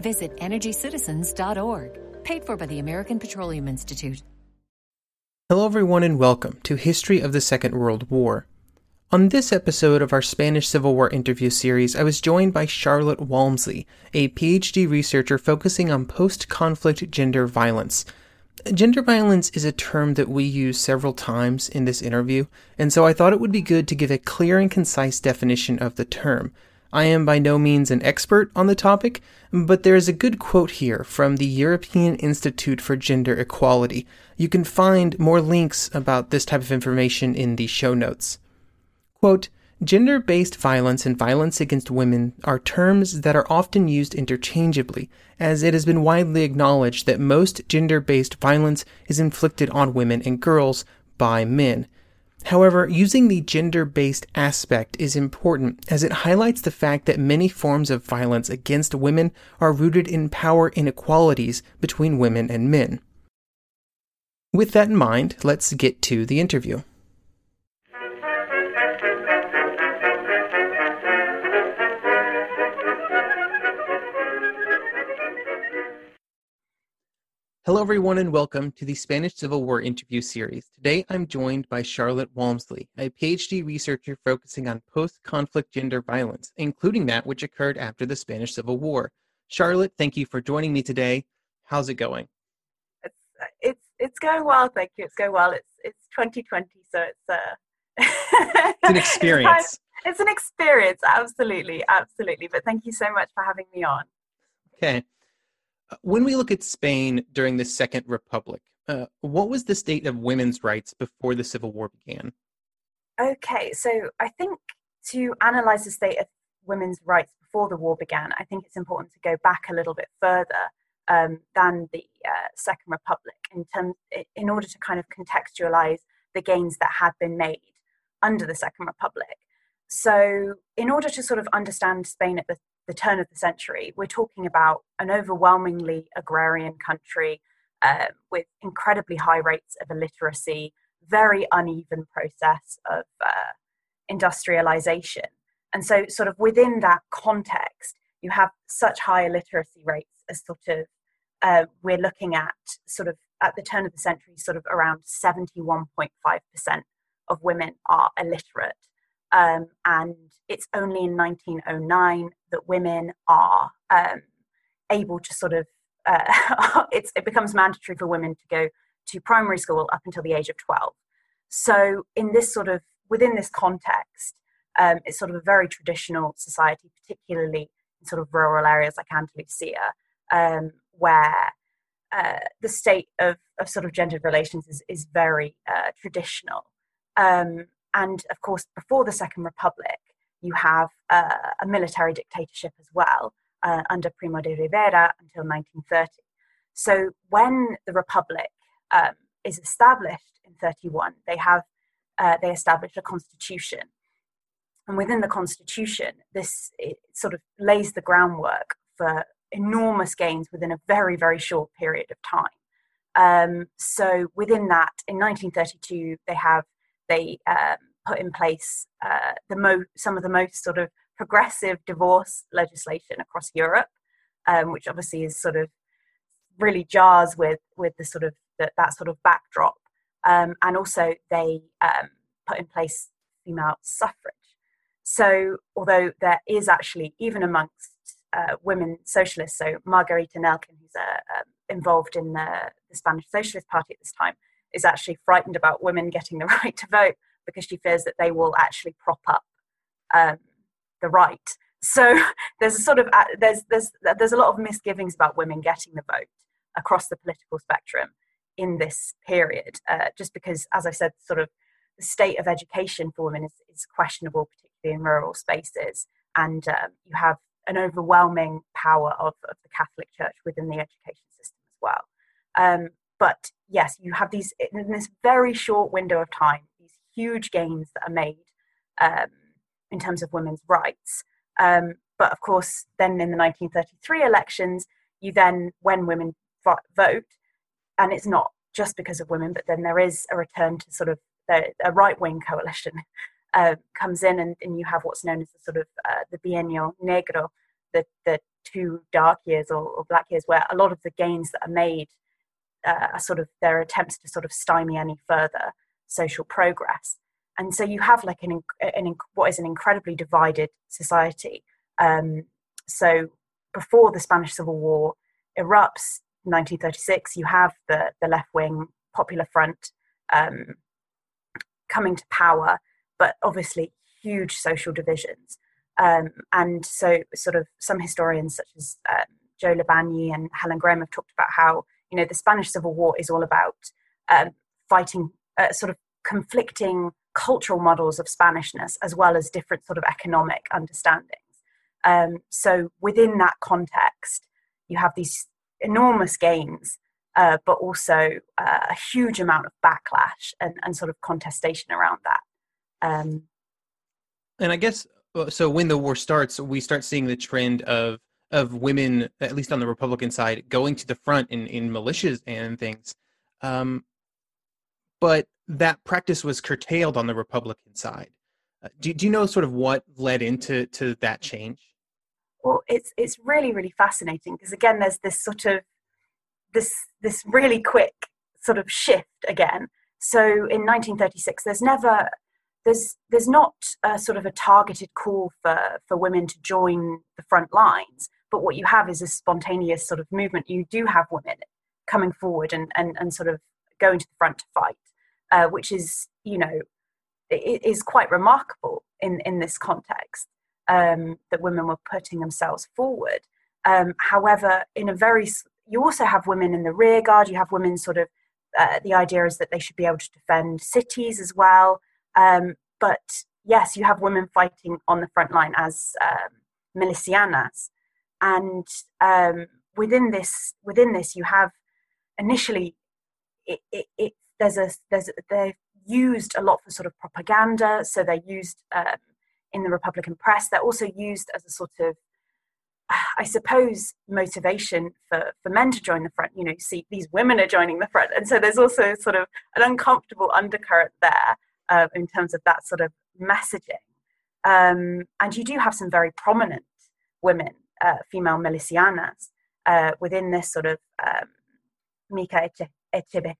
Visit EnergyCitizens.org. Paid for by the American Petroleum Institute. Hello, everyone, and welcome to History of the Second World War. On this episode of our Spanish Civil War interview series, I was joined by Charlotte Walmsley, a PhD researcher focusing on post conflict gender violence. Gender violence is a term that we use several times in this interview, and so I thought it would be good to give a clear and concise definition of the term. I am by no means an expert on the topic, but there is a good quote here from the European Institute for Gender Equality. You can find more links about this type of information in the show notes. Quote, Gender based violence and violence against women are terms that are often used interchangeably, as it has been widely acknowledged that most gender based violence is inflicted on women and girls by men. However, using the gender based aspect is important as it highlights the fact that many forms of violence against women are rooted in power inequalities between women and men. With that in mind, let's get to the interview. Hello, everyone, and welcome to the Spanish Civil War interview series. Today, I'm joined by Charlotte Walmsley, a PhD researcher focusing on post conflict gender violence, including that which occurred after the Spanish Civil War. Charlotte, thank you for joining me today. How's it going? It's it's it's going well, thank you. It's going well. It's it's 2020, so it's uh, it's an experience. it's, it's an experience, absolutely, absolutely. But thank you so much for having me on. Okay. When we look at Spain during the Second Republic, uh, what was the state of women's rights before the Civil War began? Okay, so I think to analyze the state of women's rights before the war began, I think it's important to go back a little bit further um, than the uh, Second Republic in terms, in order to kind of contextualize the gains that had been made under the Second Republic. So, in order to sort of understand Spain at the the turn of the century, we're talking about an overwhelmingly agrarian country uh, with incredibly high rates of illiteracy, very uneven process of uh, industrialization. And so, sort of within that context, you have such high illiteracy rates as sort of uh, we're looking at sort of at the turn of the century, sort of around 71.5% of women are illiterate. Um, and it's only in 1909 that women are um, able to sort of, uh, it becomes mandatory for women to go to primary school up until the age of 12. So, in this sort of, within this context, um, it's sort of a very traditional society, particularly in sort of rural areas like Andalusia, um, where uh, the state of, of sort of gendered relations is, is very uh, traditional. Um, and of course, before the Second Republic, you have uh, a military dictatorship as well uh, under Primo de Rivera until 1930. So when the Republic um, is established in 31, they have uh, they establish a constitution, and within the constitution, this sort of lays the groundwork for enormous gains within a very very short period of time. Um, so within that, in 1932, they have they um, put in place uh, the mo- some of the most sort of progressive divorce legislation across Europe, um, which obviously is sort of really jars with with the sort of the, that sort of backdrop. Um, and also they um, put in place female suffrage. So although there is actually even amongst uh, women socialists, so Margarita Nelken, who's uh, um, involved in the, the Spanish Socialist Party at this time, is actually frightened about women getting the right to vote because she fears that they will actually prop up um, the right. So there's a sort of uh, there's there's there's a lot of misgivings about women getting the vote across the political spectrum in this period, uh, just because, as I said, sort of the state of education for women is, is questionable, particularly in rural spaces, and um, you have an overwhelming power of, of the Catholic Church within the education system as well. Um, but yes, you have these in this very short window of time, these huge gains that are made um, in terms of women's rights. Um, but of course, then in the 1933 elections, you then, when women vote, and it's not just because of women, but then there is a return to sort of the, a right wing coalition uh, comes in, and, and, you have what's known as the sort of uh, the bienio negro, the, the two dark years or, or, black years, where a lot of the gains that are made uh, sort of their attempts to sort of stymie any further social progress. And so you have like an, an what is an incredibly divided society. Um, so before the Spanish Civil War erupts, 1936, you have the, the left wing Popular Front um, coming to power, but obviously huge social divisions. Um, and so, sort of, some historians such as um, Jo Labanyi and Helen Graham have talked about how you know the Spanish Civil War is all about um, fighting uh, sort of conflicting cultural models of Spanishness as well as different sort of economic understandings. Um, so within that context, you have these enormous gains, uh, but also uh, a huge amount of backlash and, and sort of contestation around that. Um, and I guess uh, so. When the war starts, we start seeing the trend of of women, at least on the Republican side, going to the front in in militias and things. Um, but that practice was curtailed on the Republican side. Uh, do, do you know sort of what led into to that change? well it's it's really really fascinating because again there's this sort of this this really quick sort of shift again so in 1936 there's never there's there's not a sort of a targeted call for for women to join the front lines but what you have is a spontaneous sort of movement you do have women coming forward and and, and sort of going to the front to fight uh, which is you know is quite remarkable in in this context um, that women were putting themselves forward. Um, however, in a very, you also have women in the rear guard. You have women sort of. Uh, the idea is that they should be able to defend cities as well. Um, but yes, you have women fighting on the front line as um, milicianas, and um, within this, within this, you have initially it, it, it, there's a there's they're used a lot for sort of propaganda. So they're used um, in the Republican press. They're also used as a sort of, I suppose, motivation for, for men to join the front. You know, see, these women are joining the front. And so there's also sort of an uncomfortable undercurrent there uh, in terms of that sort of messaging. Um, and you do have some very prominent women, uh, female milicianas, uh, within this sort of um, Mica Echebe.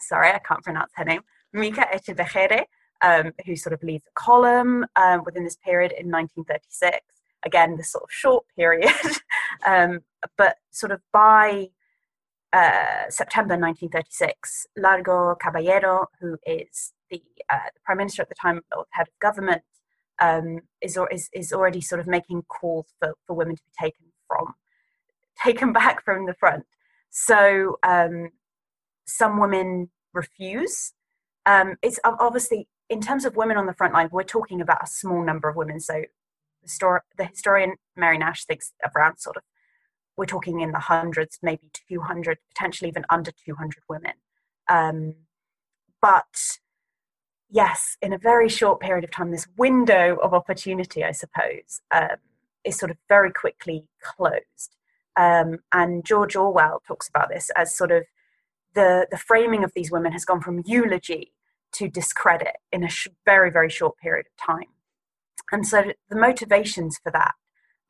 Sorry, I can't pronounce her name. Mica Echevejere, um, who sort of leads a column um, within this period in 1936. Again, this sort of short period, um, but sort of by uh, September 1936, Largo Caballero, who is the, uh, the, prime minister at the time or head of government, um, is, is, is already sort of making calls for, for women to be taken from taken back from the front. So um, some women refuse. Um, it's obviously in terms of women on the front line, we're talking about a small number of women. So the, historian Mary Nash thinks around sort of, we're talking in the hundreds, maybe 200, potentially even under 200 women. Um, but yes, in a very short period of time, this window of opportunity, I suppose, um, is sort of very quickly closed. Um, and George Orwell talks about this as sort of the, the framing of these women has gone from eulogy to discredit in a sh- very, very short period of time. And so the motivations for that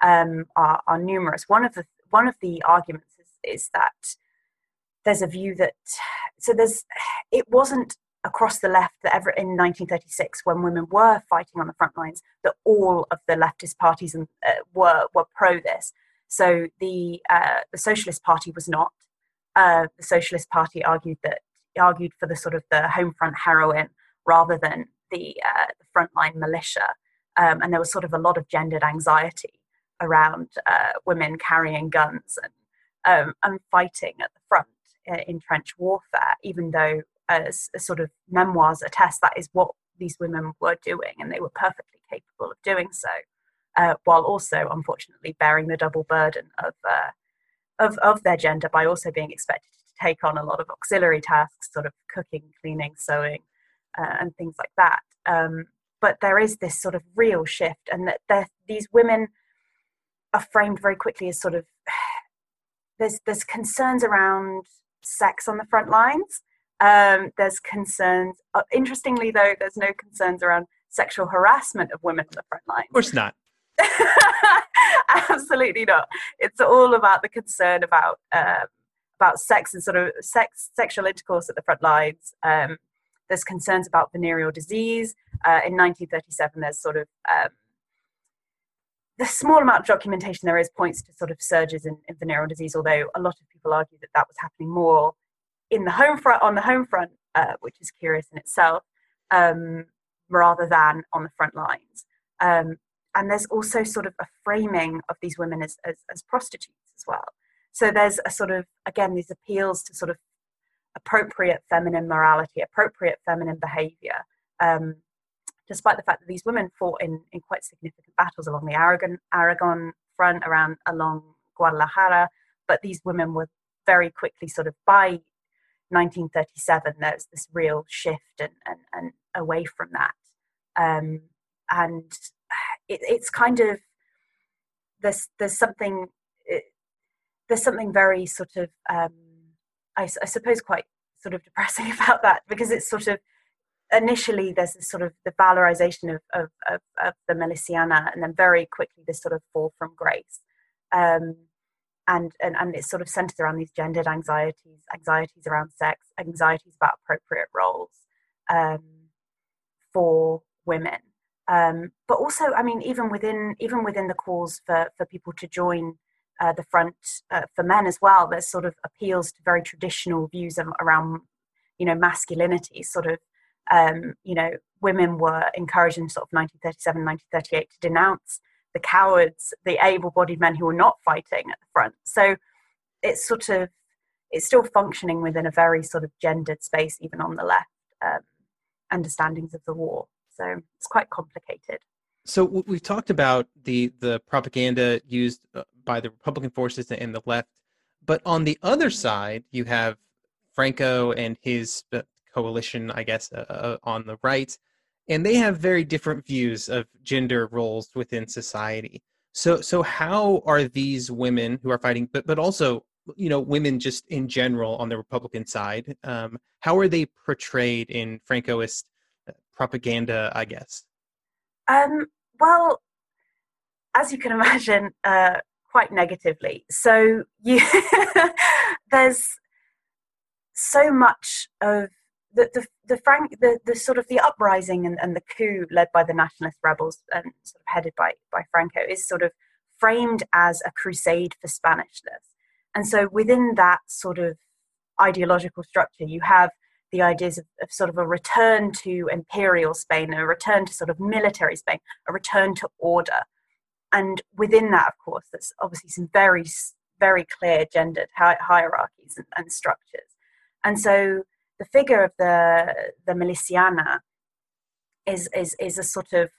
um, are, are, numerous. One of the one of the arguments is, is that there's a view that so there's it wasn't across the left that ever in 1936 when women were fighting on the front lines that all of the leftist parties and, uh, were were pro this. So the uh, the Socialist Party was not. Uh, the Socialist Party argued that argued for the sort of the home front heroine rather than the, uh, the frontline militia. Um, and there was sort of a lot of gendered anxiety around uh, women carrying guns and, um, and fighting at the front uh, in trench warfare, even though, as, as sort of memoirs attest, that is what these women were doing and they were perfectly capable of doing so. uh, while also unfortunately bearing the double burden of, uh, of, of their gender by also being expected to take on a lot of auxiliary tasks, sort of cooking, cleaning, sewing, uh, and things like that. Um, but there is this sort of real shift, and that these women are framed very quickly as sort of there's there's concerns around sex on the front lines. Um, there's concerns. Uh, interestingly, though, there's no concerns around sexual harassment of women on the front line. Of course not. Absolutely not. It's all about the concern about um, about sex and sort of sex sexual intercourse at the front lines. Um, there's concerns about venereal disease. Uh, in 1937, there's sort of um, the small amount of documentation there is points to sort of surges in, in, venereal disease, although a lot of people argue that that was happening more in the home front on the home front, uh, which is curious in itself, um, rather than on the front lines. Um, and there's also sort of a framing of these women as, as, as prostitutes as well. So there's a sort of again these appeals to sort of appropriate feminine morality, appropriate feminine behavior. Um, despite the fact that these women fought in, in quite significant battles along the Aragon, Aragon front, around along Guadalajara, but these women were very quickly sort of by 1937 there's this real shift and, and, and away from that. Um, and it, it's kind of there's there's something it, there's something very sort of um, I, I suppose quite sort of depressing about that because it's sort of initially there's this sort of the valorization of, of, of, of, the miliciana and then very quickly this sort of fall from grace. Um, and, and and it's sort of centered around these gendered anxieties anxieties around sex anxieties about appropriate roles um, for women. Um, but also i mean even within even within the calls for for people to join uh, the front uh, for men as well there's sort of appeals to very traditional views of, around you know masculinity sort of um, you know, women were encouraged in sort of 1937, 1938 to denounce the cowards, the able-bodied men who were not fighting at the front. So it's sort of it's still functioning within a very sort of gendered space, even on the left um, understandings of the war. So it's quite complicated. So we've talked about the the propaganda used uh, by the Republican forces and the left, but on the other side, you have Franco and his uh, coalition, I guess, uh, uh, on the right, and they have very different views of gender roles within society. So, so how are these women who are fighting, but but also you know women just in general on the Republican side, um, how are they portrayed in Francoist uh, propaganda? I guess. Um, well, as you can imagine, uh, quite negatively. So you there's so much of the the the frank the, the sort of the uprising and, and the coup led by the nationalist rebels and sort of headed by by Franco is sort of framed as a crusade for Spanishness. And so within that sort of ideological structure, you have the ideas of, of, sort of a return to imperial Spain, a return to sort of military Spain, a return to order. And within that, of course, there's obviously some very, very clear gendered hi- hierarchies and, and structures. And so the figure of the the miliciana is is is a sort of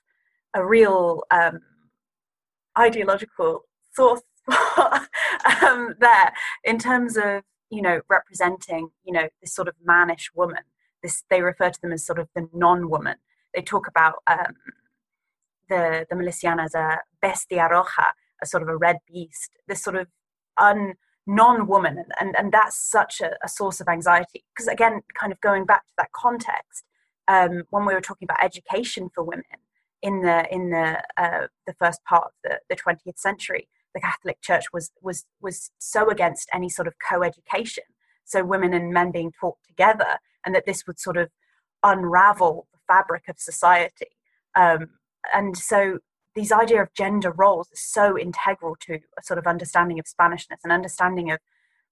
a real um, ideological source um, there in terms of you know representing you know this sort of mannish woman. This they refer to them as sort of the non-woman. They talk about um, the the miliciana as a bestia roja, a sort of a red beast. This sort of un non-woman and, and, that's such a, a source of anxiety. Because again kind of going back to that context um, when we were talking about education for women in the in the uh, the first part of the, the 20th century the catholic church was was was so against any sort of co-education. So women and men being taught together and that this would sort of unravel the fabric of society. Um, and so these idea of gender roles is so integral to a sort of understanding of Spanishness and understanding of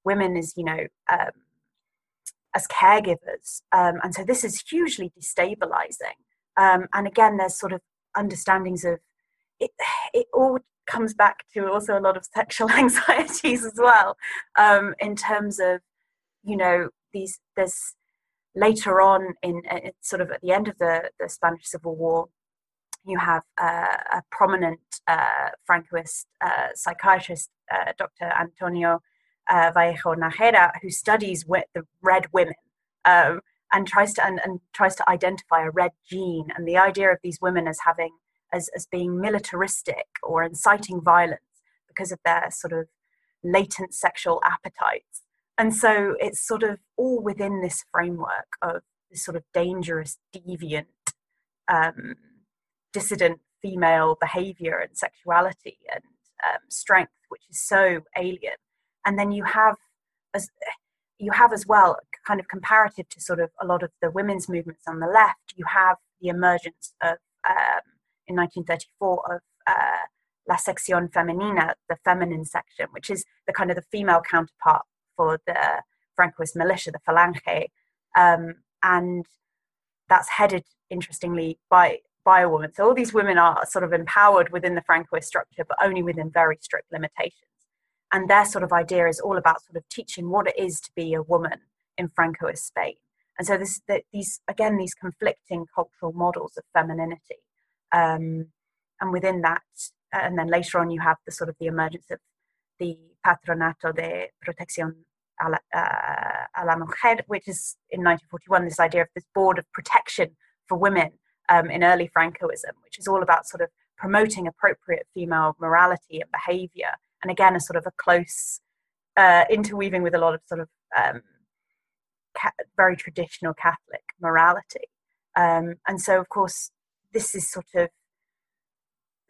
women as you know um, as caregivers, um, and so this is hugely destabilizing. Um, and again, there's sort of understandings of it. It all comes back to also a lot of sexual anxieties as well, um, in terms of you know these. There's later on in, in sort of at the end of the the Spanish Civil War you have uh, a prominent uh, Francoist uh, psychiatrist, uh, Dr. Antonio uh, Vallejo Nágera, who studies the red women um, and tries to and, and, tries to identify a red gene and the idea of these women as having as, as being militaristic or inciting violence because of their sort of latent sexual appetites. And so it's sort of all within this framework of this sort of dangerous, deviant, um, dissident female behavior and sexuality and um, strength, which is so alien. And then you have as you have as well, kind of comparative to sort of a lot of the women's movements on the left, you have the emergence of um, in 1934 of uh, La Sección Femenina, the feminine section, which is the kind of the female counterpart for the Francoist militia, the Falange, um, and that's headed, interestingly, by by a woman. So all these women are sort of empowered within the Francoist structure, but only within very strict limitations. And their sort of idea is all about sort of teaching what it is to be a woman in Francoist Spain. And so this, the, these again these conflicting cultural models of femininity, um, and within that, and then later on you have the sort of the emergence of the Patronato de Protección a la, uh, a la Mujer, which is in 1941 this idea of this board of protection for women um, in early Francoism, which is all about sort of promoting appropriate female morality and behavior, and again a sort of a close uh, interweaving with a lot of sort of um, ca- very traditional Catholic morality. Um, and so, of course, this is sort of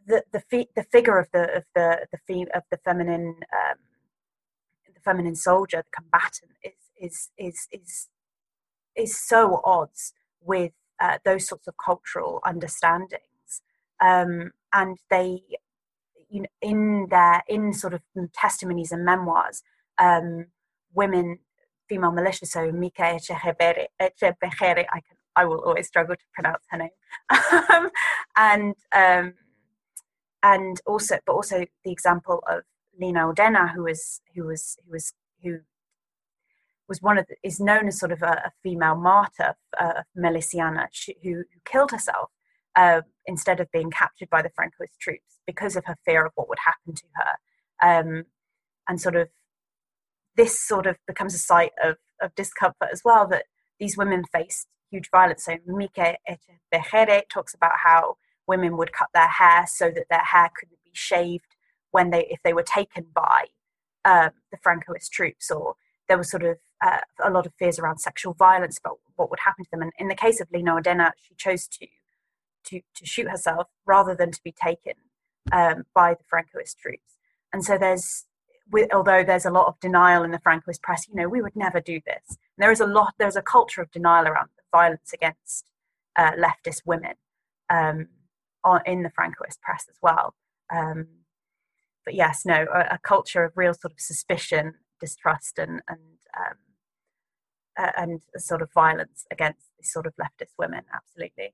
the the, fi- the figure of the of the the fe- of the feminine um, the feminine soldier, the combatant, is is is is is so odds with uh, those sorts of cultural understandings, um, and they, you know, in their in sort of testimonies and memoirs, um, women, female militia, so Mika Echebere, I can I will always struggle to pronounce her name, and um, and also, but also the example of Lina Odena, who was who was who was who was one of the, is known as sort of a, a female martyr uh, miliciana she, who, who, killed herself uh, instead of being captured by the Francoist troops because of her fear of what would happen to her, um, and sort of this sort of becomes a site of, of discomfort as well that these women faced huge violence. So Mike Echebejere talks about how women would cut their hair so that their hair couldn't be shaved when they if they were taken by um, the Francoist troops, or there was sort of uh, a lot of fears around sexual violence about what would happen to them. And in the case of Lina Odena, she chose to to to shoot herself rather than to be taken um, by the Francoist troops. And so there's although there's a lot of denial in the Francoist press, you know, we would never do this. And there is a lot, there's a culture of denial around violence against uh, leftist women. Um, on, in the Francoist press as well. Um, but yes, no, a, a, culture of real sort of suspicion, distrust, and and um, uh, and sort of violence against these sort of leftist women. Absolutely.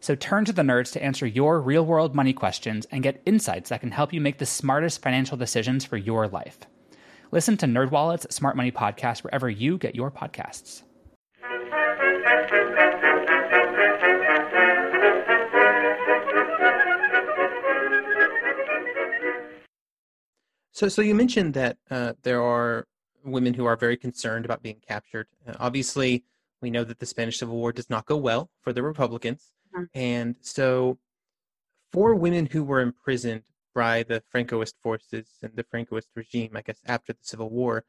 So turn to the nerds to answer your real world money questions and get insights that can help you make the smartest financial decisions for your life. Listen to NerdWallet's Smart Money Podcast wherever you get your podcasts. So, so you mentioned that uh, there are women who are very concerned about being captured. Uh, obviously, we know that the Spanish Civil War does not go well for the Republicans. Mm-hmm. And so, for women who were imprisoned by the Francoist forces and the Francoist regime, I guess, after the Civil War,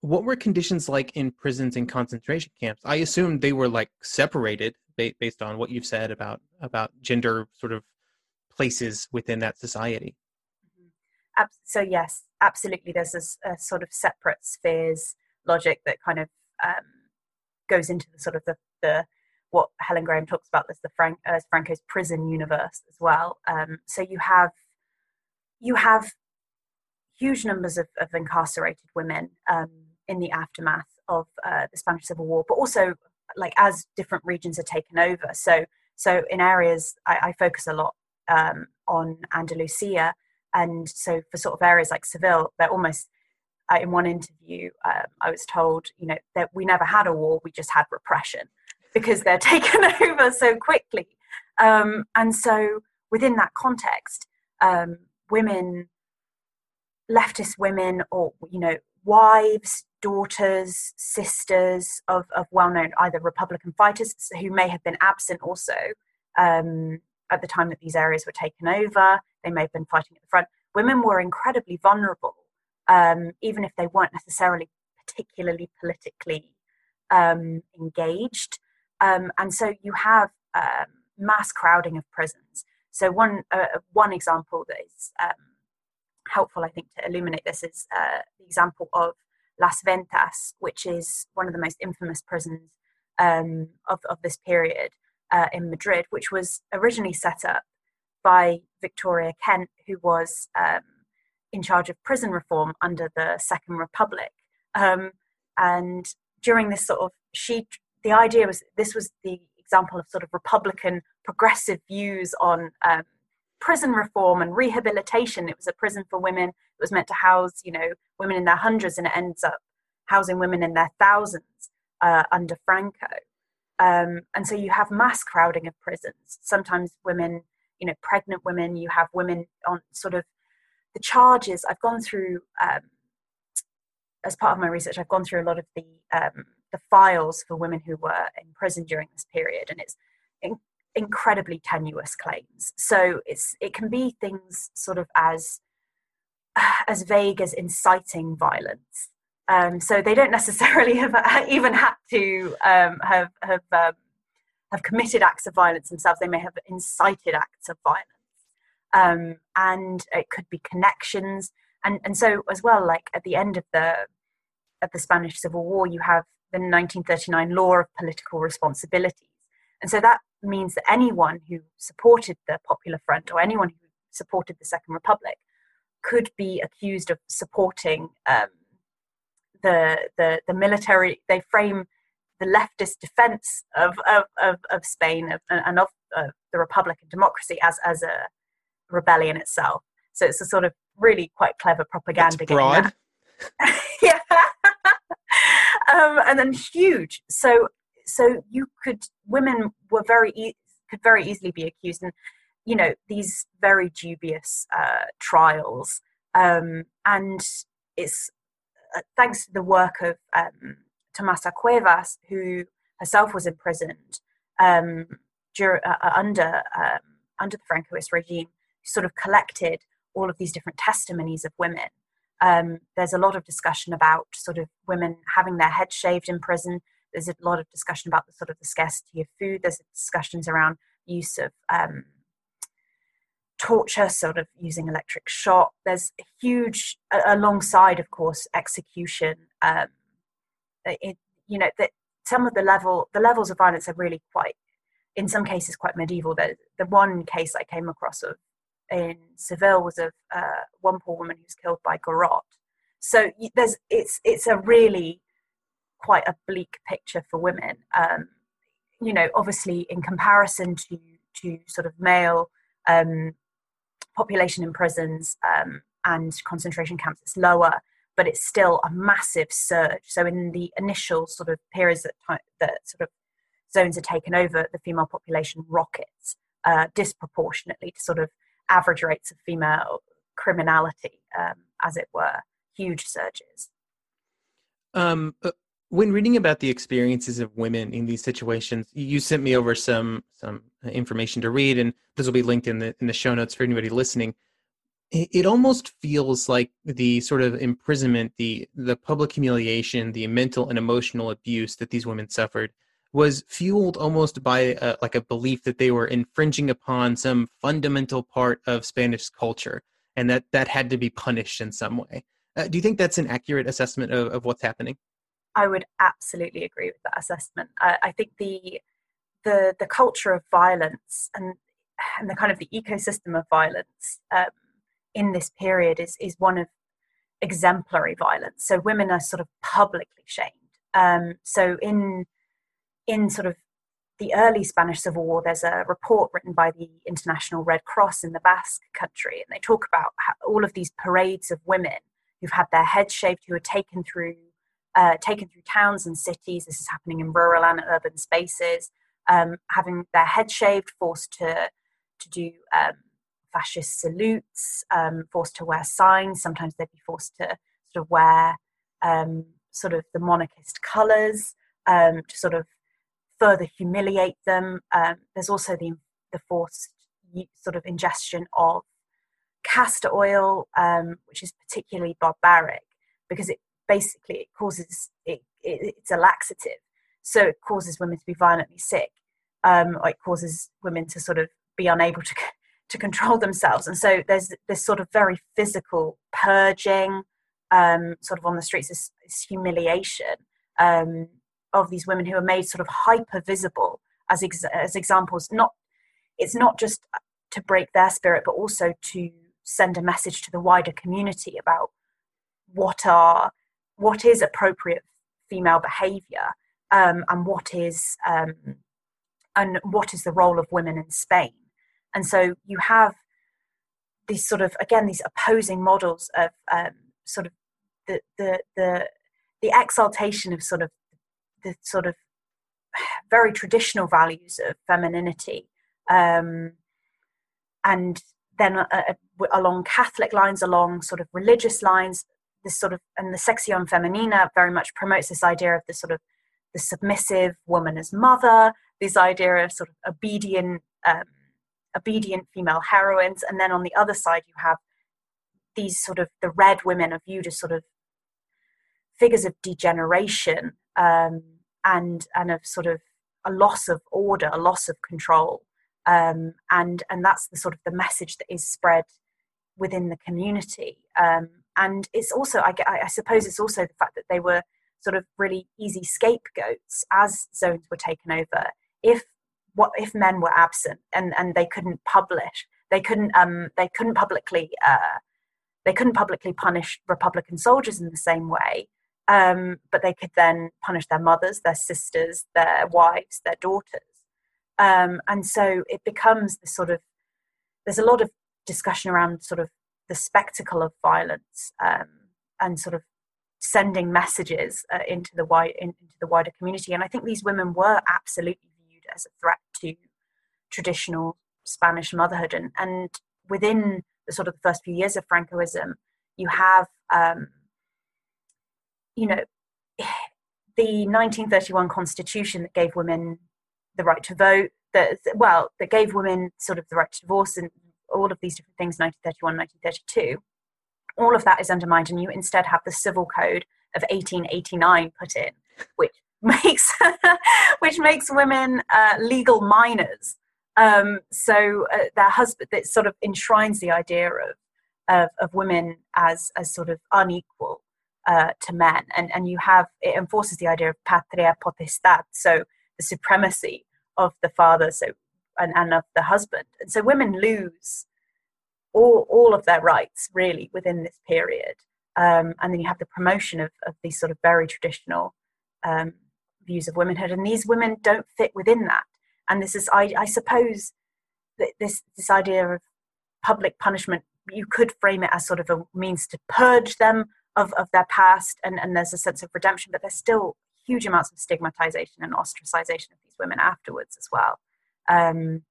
what were conditions like in prisons and concentration camps? I assume they were like separated based on what you've said about about gender sort of places within that society. Mm-hmm. So yes, absolutely. There's a, a, sort of separate spheres logic that kind of um, goes into the sort of the, the what Helen Graham talks about as the Frank, as Franco's prison universe as well. Um, so you have you have huge numbers of, of incarcerated women um, in the aftermath of uh, the Spanish Civil War, but also like as different regions are taken over. So so in areas I, I focus a lot um, on Andalusia, and so for sort of areas like Seville, they're almost uh, in one interview, um, I was told, you know, that we never had a war, we just had repression because they're taken over so quickly. Um, and so within that context, um, women, leftist women, or, you know, wives, daughters, sisters of, of well known either Republican fighters who may have been absent also um, at the time that these areas were taken over, they may have been fighting at the front. Women were incredibly vulnerable um, even if they weren't necessarily particularly politically um, engaged. Um, and so you have um, mass crowding of prisons. So one uh, one example that is um, helpful, I think, to illuminate this is uh, the example of Las Ventas, which is one of the most infamous prisons um, of, of this period uh, in Madrid, which was originally set up by Victoria Kent, who was um, in charge of prison reform under the Second Republic. Um, and during this sort of, she, the idea was this was the example of sort of Republican progressive views on um, prison reform and rehabilitation. It was a prison for women. It was meant to house, you know, women in their hundreds, and it ends up housing women in their thousands uh, under Franco. Um, and so you have mass crowding of prisons. Sometimes women, you know, pregnant women. You have women on sort of the charges I've gone through um, as part of my research. I've gone through a lot of the um, the files for women who were in prison during this period, and it's in, incredibly tenuous claims. So it's it can be things sort of as as vague as inciting violence. Um, so they don't necessarily have even had to um, have have um, have committed acts of violence themselves. They may have incited acts of violence um, and it could be connections and and so as well like at the end of the of the Spanish Civil War you have the 1939 law of political responsibilities and so that means that anyone who supported the Popular Front or anyone who supported the Second Republic could be accused of supporting um, the, the the military. They frame the leftist defense of of, of, of Spain and of uh, the Republic and democracy as as a rebellion itself. So it's a sort of really quite clever propaganda. broad. yeah. um, and then huge. So so you could women were very e- could very easily be accused, and you know these very dubious uh, trials. Um, and it's uh, thanks to the work of um, Tomasa Cuevas, who herself was imprisoned um, dur- uh, uh under um, under the Francoist regime, sort of collected all of these different testimonies of women. Um, there's a lot of discussion about sort of women having their heads shaved in prison. There's a lot of discussion about the sort of the scarcity of food. There's discussions around use of um, torture, sort of using electric shock. There's a huge, alongside, of course, execution. Um, it, you know, that some of the level, the levels of violence are really quite, in some cases, quite medieval. The, the one case I came across of in Seville was of uh, one poor woman who was killed by garrote. So there's it's it's a really quite a bleak picture for women. Um, you know, obviously in comparison to to sort of male um, population in prisons um, and concentration camps, it's lower, but it's still a massive surge. So in the initial sort of periods that, that sort of zones are taken over, the female population rockets uh, disproportionately to sort of average rates of female criminality, um, as it were, huge surges. Um, uh, when reading about the experiences of women in these situations, you sent me over some some information to read, and this will be linked in the in the show notes for anybody listening. It almost feels like the sort of imprisonment, the the public humiliation, the mental and emotional abuse that these women suffered was fueled almost by a, like a belief that they were infringing upon some fundamental part of Spanish culture, and that that had to be punished in some way. Uh, do you think that's an accurate assessment of, of what's happening? I would absolutely agree with that assessment. I, I think the the the culture of violence and and the kind of the ecosystem of violence um, in this period is is one of exemplary violence. So women are sort of publicly shamed. Um, so in in sort of the early Spanish Civil War, there's a report written by the International Red Cross in the Basque country, and they talk about all of these parades of women who've had their heads shaved, who are taken through uh, taken through towns and cities. This is happening in rural and urban spaces, um, having their head shaved, forced to to do um, fascist salutes, um, forced to wear signs. Sometimes they'd be forced to sort of wear um, sort of the monarchist colours um, to sort of further humiliate them. Um, there's also the the forced sort of ingestion of castor oil, um, which is particularly barbaric because it basically it causes it, it, it's a laxative, so it causes women to be violently sick. Um, it causes women to sort of be unable to to control themselves, and so there's this sort of very physical purging, um, sort of on the streets, this, this humiliation um, of these women who are made sort of hyper visible as ex- as examples. Not it's not just to break their spirit, but also to send a message to the wider community about what are what is appropriate female behavior um, and what is um, and what is the role of women in Spain. And so you have these sort of again these opposing models of um, sort of the the the the exaltation of sort of the sort of very traditional values of femininity um, and then uh, uh along Catholic lines, along sort of religious lines, this sort of and the sección Femenina very much promotes this idea of the sort of the submissive woman as mother, this idea of sort of obedient, um, obedient female heroines, and then on the other side you have these sort of the red women are viewed as sort of figures of degeneration um, and and of sort of a loss of order, a loss of control, um, and and that's the sort of the message that is spread within the community. Um, and it's also, I, I, suppose, it's also the fact that they were sort of really easy scapegoats as zones were taken over. If what if men were absent and and they couldn't publish, they couldn't um they couldn't publicly uh, they couldn't publicly punish Republican soldiers in the same way. Um, but they could then punish their mothers, their sisters, their wives, their daughters. Um, and so it becomes this sort of there's a lot of discussion around sort of the spectacle of violence um, and sort of sending messages uh, into the wide in, into the wider community. And I think these women were absolutely viewed as a threat to traditional Spanish motherhood. And, and within the sort of the first few years of Francoism, you have, um, you know, the 1931 constitution that gave women the right to vote, that well, that gave women sort of the right to divorce and all of these different things 1931 1932 all of that is undermined and you instead have the civil code of 1889 put in which makes which makes women uh, legal minors. Um, so uh, their husband that sort of enshrines the idea of, of, of women as as sort of unequal uh, to men and and you have it enforces the idea of patria potestad so the supremacy of the father so and, and of the husband. And so women lose all, all of their rights really within this period. Um, and then you have the promotion of, of these sort of very traditional um, views of womanhood. And these women don't fit within that. And this is, I, I suppose, this this idea of public punishment you could frame it as sort of a means to purge them of, of their past and, and there's a sense of redemption but there's still huge amounts of stigmatization and ostracization of these women afterwards as well. Um,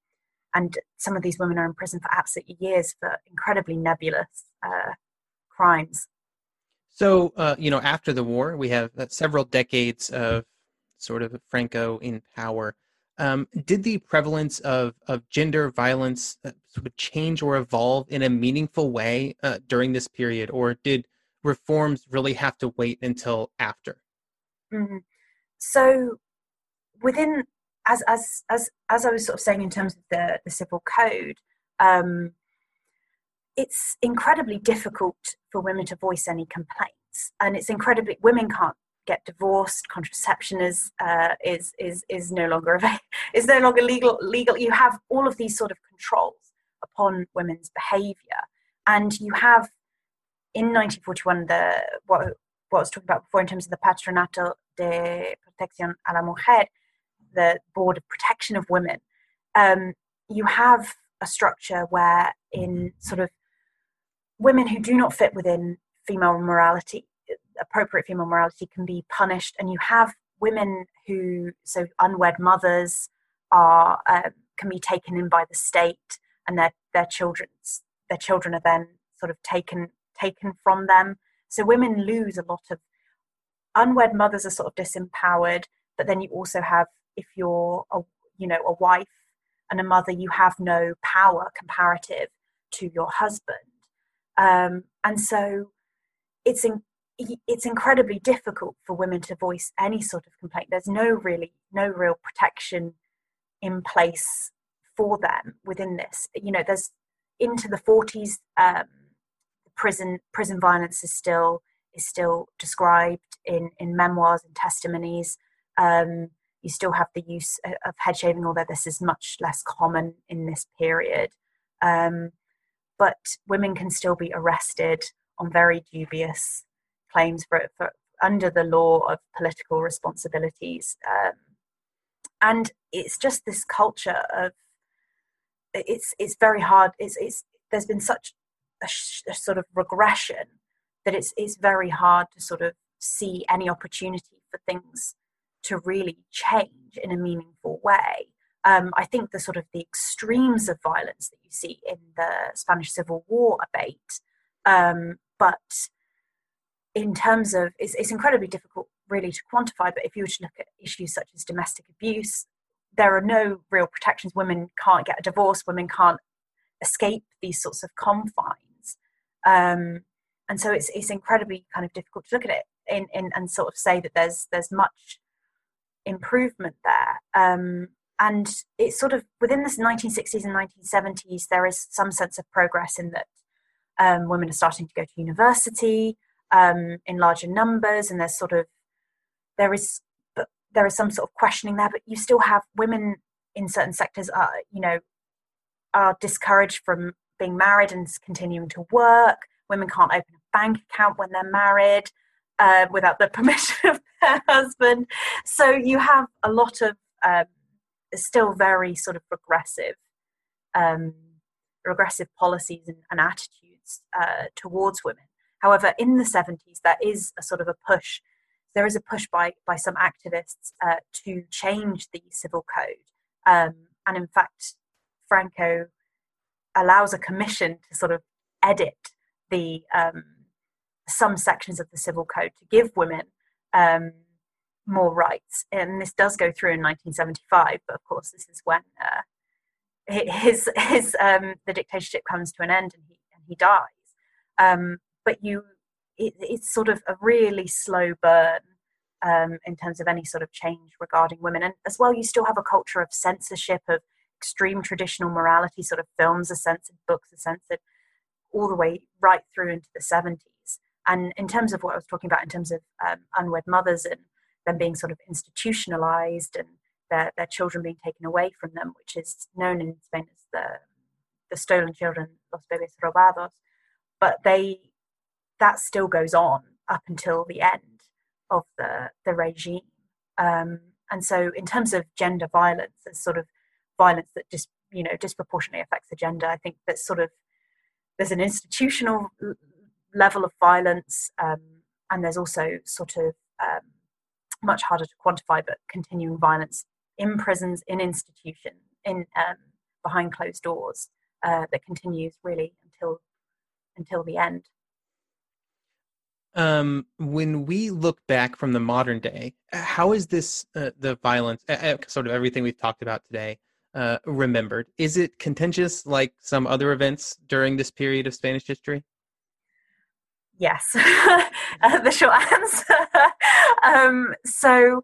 and some of these women are in prison for absolutely years for incredibly nebulous uh, crimes. So uh, you know after the war we have uh, several decades of sort of franco in power. Um, did the prevalence of, of gender violence uh, sort of change or evolve in a meaningful way uh, during this period, or did reforms really have to wait until after? Mm-hmm. So, within as as as as I was sort of saying in terms of the the civil code, um, it's incredibly difficult for women to voice any complaints, and it's incredibly women can't get divorced. Contraception is uh, is is is no longer is no longer legal. Legal. You have all of these sort of controls upon women's behaviour, and you have in 1941 the what what I was talking about before in terms of the Patronato de Protección a la Mujer, the Board of Protection of Women. Um, you have a structure where in sort of women who do not fit within female morality appropriate female morality can be punished, and you have women who, so unwed mothers, are uh, can be taken in by the state, and their their children's their children are then sort of taken taken from them. So women lose a lot of unwed mothers are sort of disempowered, but then you also have if you're a you know a wife and a mother, you have no power comparative to your husband, um, and so it's in, it's incredibly difficult for women to voice any sort of complaint. There's no really no real protection in place for them within this. You know, there's into the 40s. Um, prison prison violence is still is still described in in memoirs and testimonies. Um, you still have the use of head shaving, although this is much less common in this period. Um, but women can still be arrested on very dubious claims for, for under the law of political responsibilities. Um, and it's just this culture of it's it's very hard. It's, it's there's been such a, sh- a sort of regression that it's it's very hard to sort of see any opportunity for things to really change in a meaningful way. Um, I think the sort of the extremes of violence that you see in the Spanish Civil War abate, um, but in terms of it's, it's incredibly difficult really to quantify but if you were to look at issues such as domestic abuse there are no real protections. Women can't get a divorce. Women can't escape these sorts of confines um, and so it's it's incredibly kind of difficult to look at it in, in and sort of say that there's there's much improvement there. Um, and it's sort of within the 1960s and 1970s there is some sense of progress in that um, women are starting to go to university um, in larger numbers, and there's sort of there is there is some sort of questioning there, but you still have women in certain sectors are you know are discouraged from being married and continuing to work. Women can't open a bank account when they're married uh, without the permission of their husband. So you have a lot of um, still very sort of regressive, um, regressive policies and, and attitudes uh, towards women. However, in the 70s, there is a sort of a push. There is a push by, by some activists uh, to change the civil code. Um, and in fact, Franco allows a commission to sort of edit the um, some sections of the civil code to give women um, more rights. And this does go through in 1975, but of course, this is when uh, his his um, the dictatorship comes to an end and he and he dies. Um, but you it, it's sort of a really slow burn um, in terms of any sort of change regarding women and as well you still have a culture of censorship of extreme traditional morality sort of films are censored books are censored all the way right through into the 70s and in terms of what i was talking about in terms of um, unwed mothers and them being sort of institutionalized and their, their children being taken away from them which is known in spain as the the stolen children los bebés robados but they that still goes on up until the end of the, the regime. Um, and so, in terms of gender violence, there's sort of violence that just you know disproportionately affects the gender. I think that sort of there's an institutional level of violence, um, and there's also sort of um, much harder to quantify, but continuing violence in prisons, in institutions, in um, behind closed doors uh, that continues really until until the end. Um, when we look back from the modern day, how is this uh, the violence, uh, sort of everything we've talked about today, uh, remembered? Is it contentious like some other events during this period of Spanish history? Yes, uh, the short answer. um, so,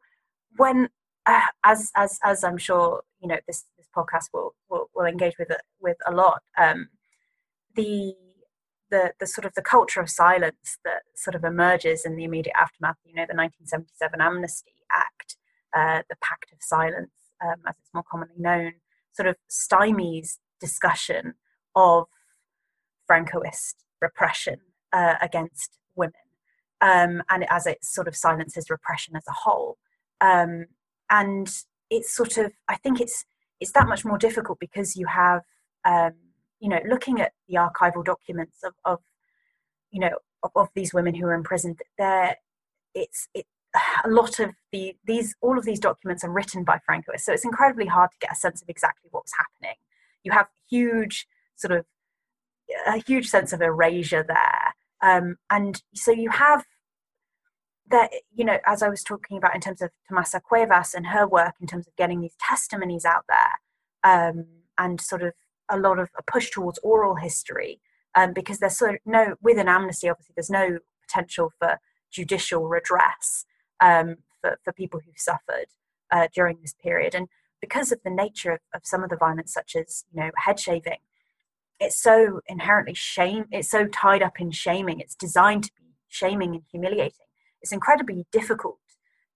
when, uh, as as as I'm sure you know, this this podcast will will, will engage with it with a lot. Um, the the the sort of the culture of silence that sort of emerges in the immediate aftermath. You know, the 1977 Amnesty Act, uh, the Pact of Silence, um, as it's more commonly known, sort of stymies discussion of Francoist repression uh, against women, um, and as it sort of silences repression as a whole. Um, and it's sort of, I think it's it's that much more difficult because you have, um, you know, looking at the archival documents of, of you know, of, of, these women who are imprisoned. There, it's it a lot of the these all of these documents are written by Francoists, so it's incredibly hard to get a sense of exactly what's happening. You have huge sort of a huge sense of erasure there, um, and so you have that you know as I was talking about in terms of Tomasa Cuevas and her work in terms of getting these testimonies out there, um, and sort of a lot of a push towards oral history, um, because there's sort of no with an amnesty obviously there's no potential for judicial redress um, for, for people who've suffered uh, during this period. And because of the nature of, of some of the violence, such as you know head shaving, it's so inherently shame. It's so tied up in shaming. It's designed to be shaming and humiliating. It's incredibly difficult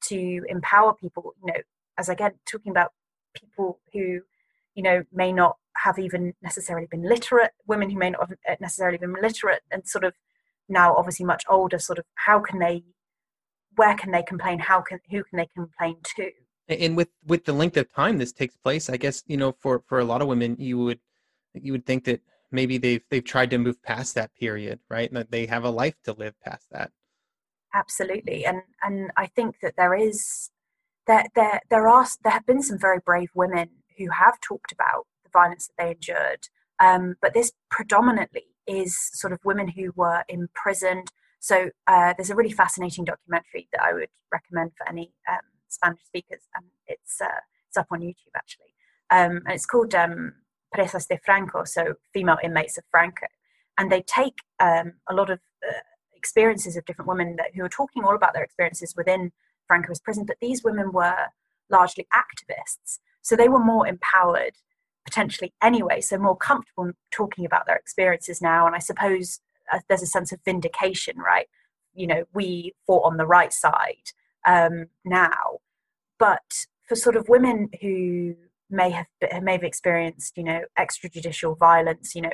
to empower people. You know, as again talking about people who you know may not have even necessarily been literate, women who may not have necessarily been literate, and sort of now obviously much older. Sort of how can they where can they complain? How can who can they complain to? And with with the length of time this takes place, I guess you know for for a lot of women, you would you would think that maybe they've they've tried to move past that period, right? And that they have a life to live past that. Absolutely, and and I think that there is there there there are there have been some very brave women who have talked about the violence that they endured, um, but this predominantly is sort of women who were imprisoned so uh, there's a really fascinating documentary that I would recommend for any um, Spanish speakers, and it's uh, it's up on YouTube actually, um, and it's called um, Presas de Franco, so female inmates of Franco, and they take um, a lot of uh, experiences of different women that, who are talking all about their experiences within Franco's prison, but these women were largely activists, so they were more empowered potentially anyway, so more comfortable talking about their experiences now, and I suppose there's a sense of vindication, right? You know, we fought on the right side um, now, but for sort of women who may have may have experienced, you know, extrajudicial violence, you know,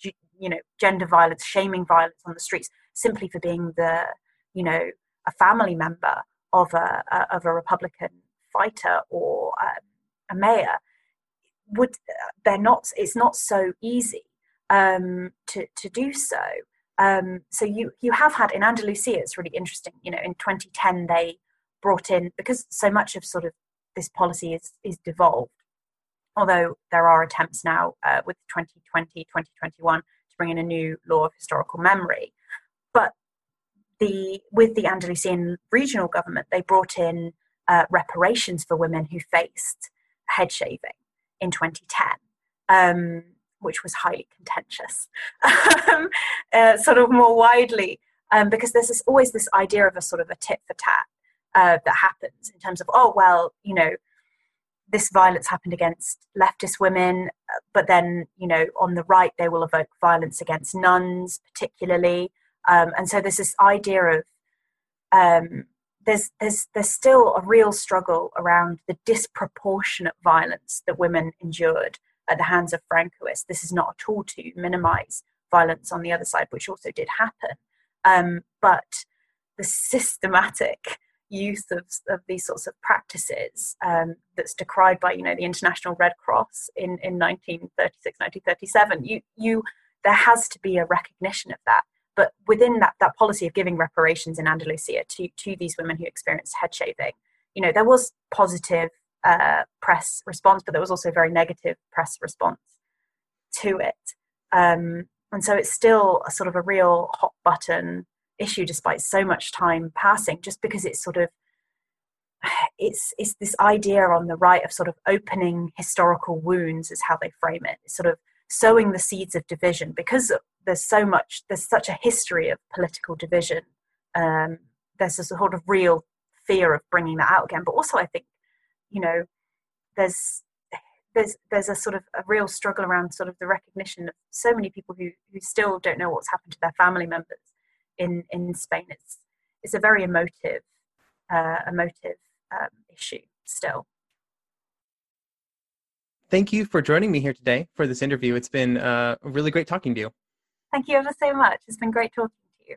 g- you know, gender violence, shaming violence on the streets, simply for being the, you know, a family member of a, a of a Republican fighter or um, a mayor, would they're not? It's not so easy um, to to do so. Um, so you you have had in Andalusia. It's really interesting. You know, in 2010 they brought in because so much of sort of this policy is is devolved. Although there are attempts now uh, with 2020 2021 to bring in a new law of historical memory, but the with the Andalusian regional government they brought in uh, reparations for women who faced head shaving in 2010. Um, which was highly contentious, um, uh, sort of more widely, um, because there's this, always this idea of a sort of a tit for tat uh, that happens in terms of, oh, well, you know, this violence happened against leftist women, but then, you know, on the right, they will evoke violence against nuns, particularly. Um, and so there's this idea of um, there's there's there's still a real struggle around the disproportionate violence that women endured at the hands of Francoists. This is not at all to minimize violence on the other side, which also did happen. Um, but the systematic use of, of these sorts of practices um, that's decried by you know the International Red Cross in, in 1936 1937 you you there has to be a recognition of that but within that that policy of giving reparations in Andalusia to to these women who experienced head shaving you know there was positive uh, press response but there was also very negative press response to it. Um, and so it's still a sort of a real hot button issue despite so much time passing just because it's sort of it's it's this idea on the right of sort of opening historical wounds is how they frame it. It's sort of sowing the seeds of division. Because there's so much there's such a history of political division um, there's a sort of real fear of bringing that out again. But also i think you know there's there's there's a sort of a real struggle around sort of the recognition of so many people who who still don't know what's happened to their family members in in Spain. It's it's a very emotive uh, emotive um, issue still. Thank you for joining me here today for this interview. It's been uh, really great talking to you. Thank you ever so much. It's been great talking to you.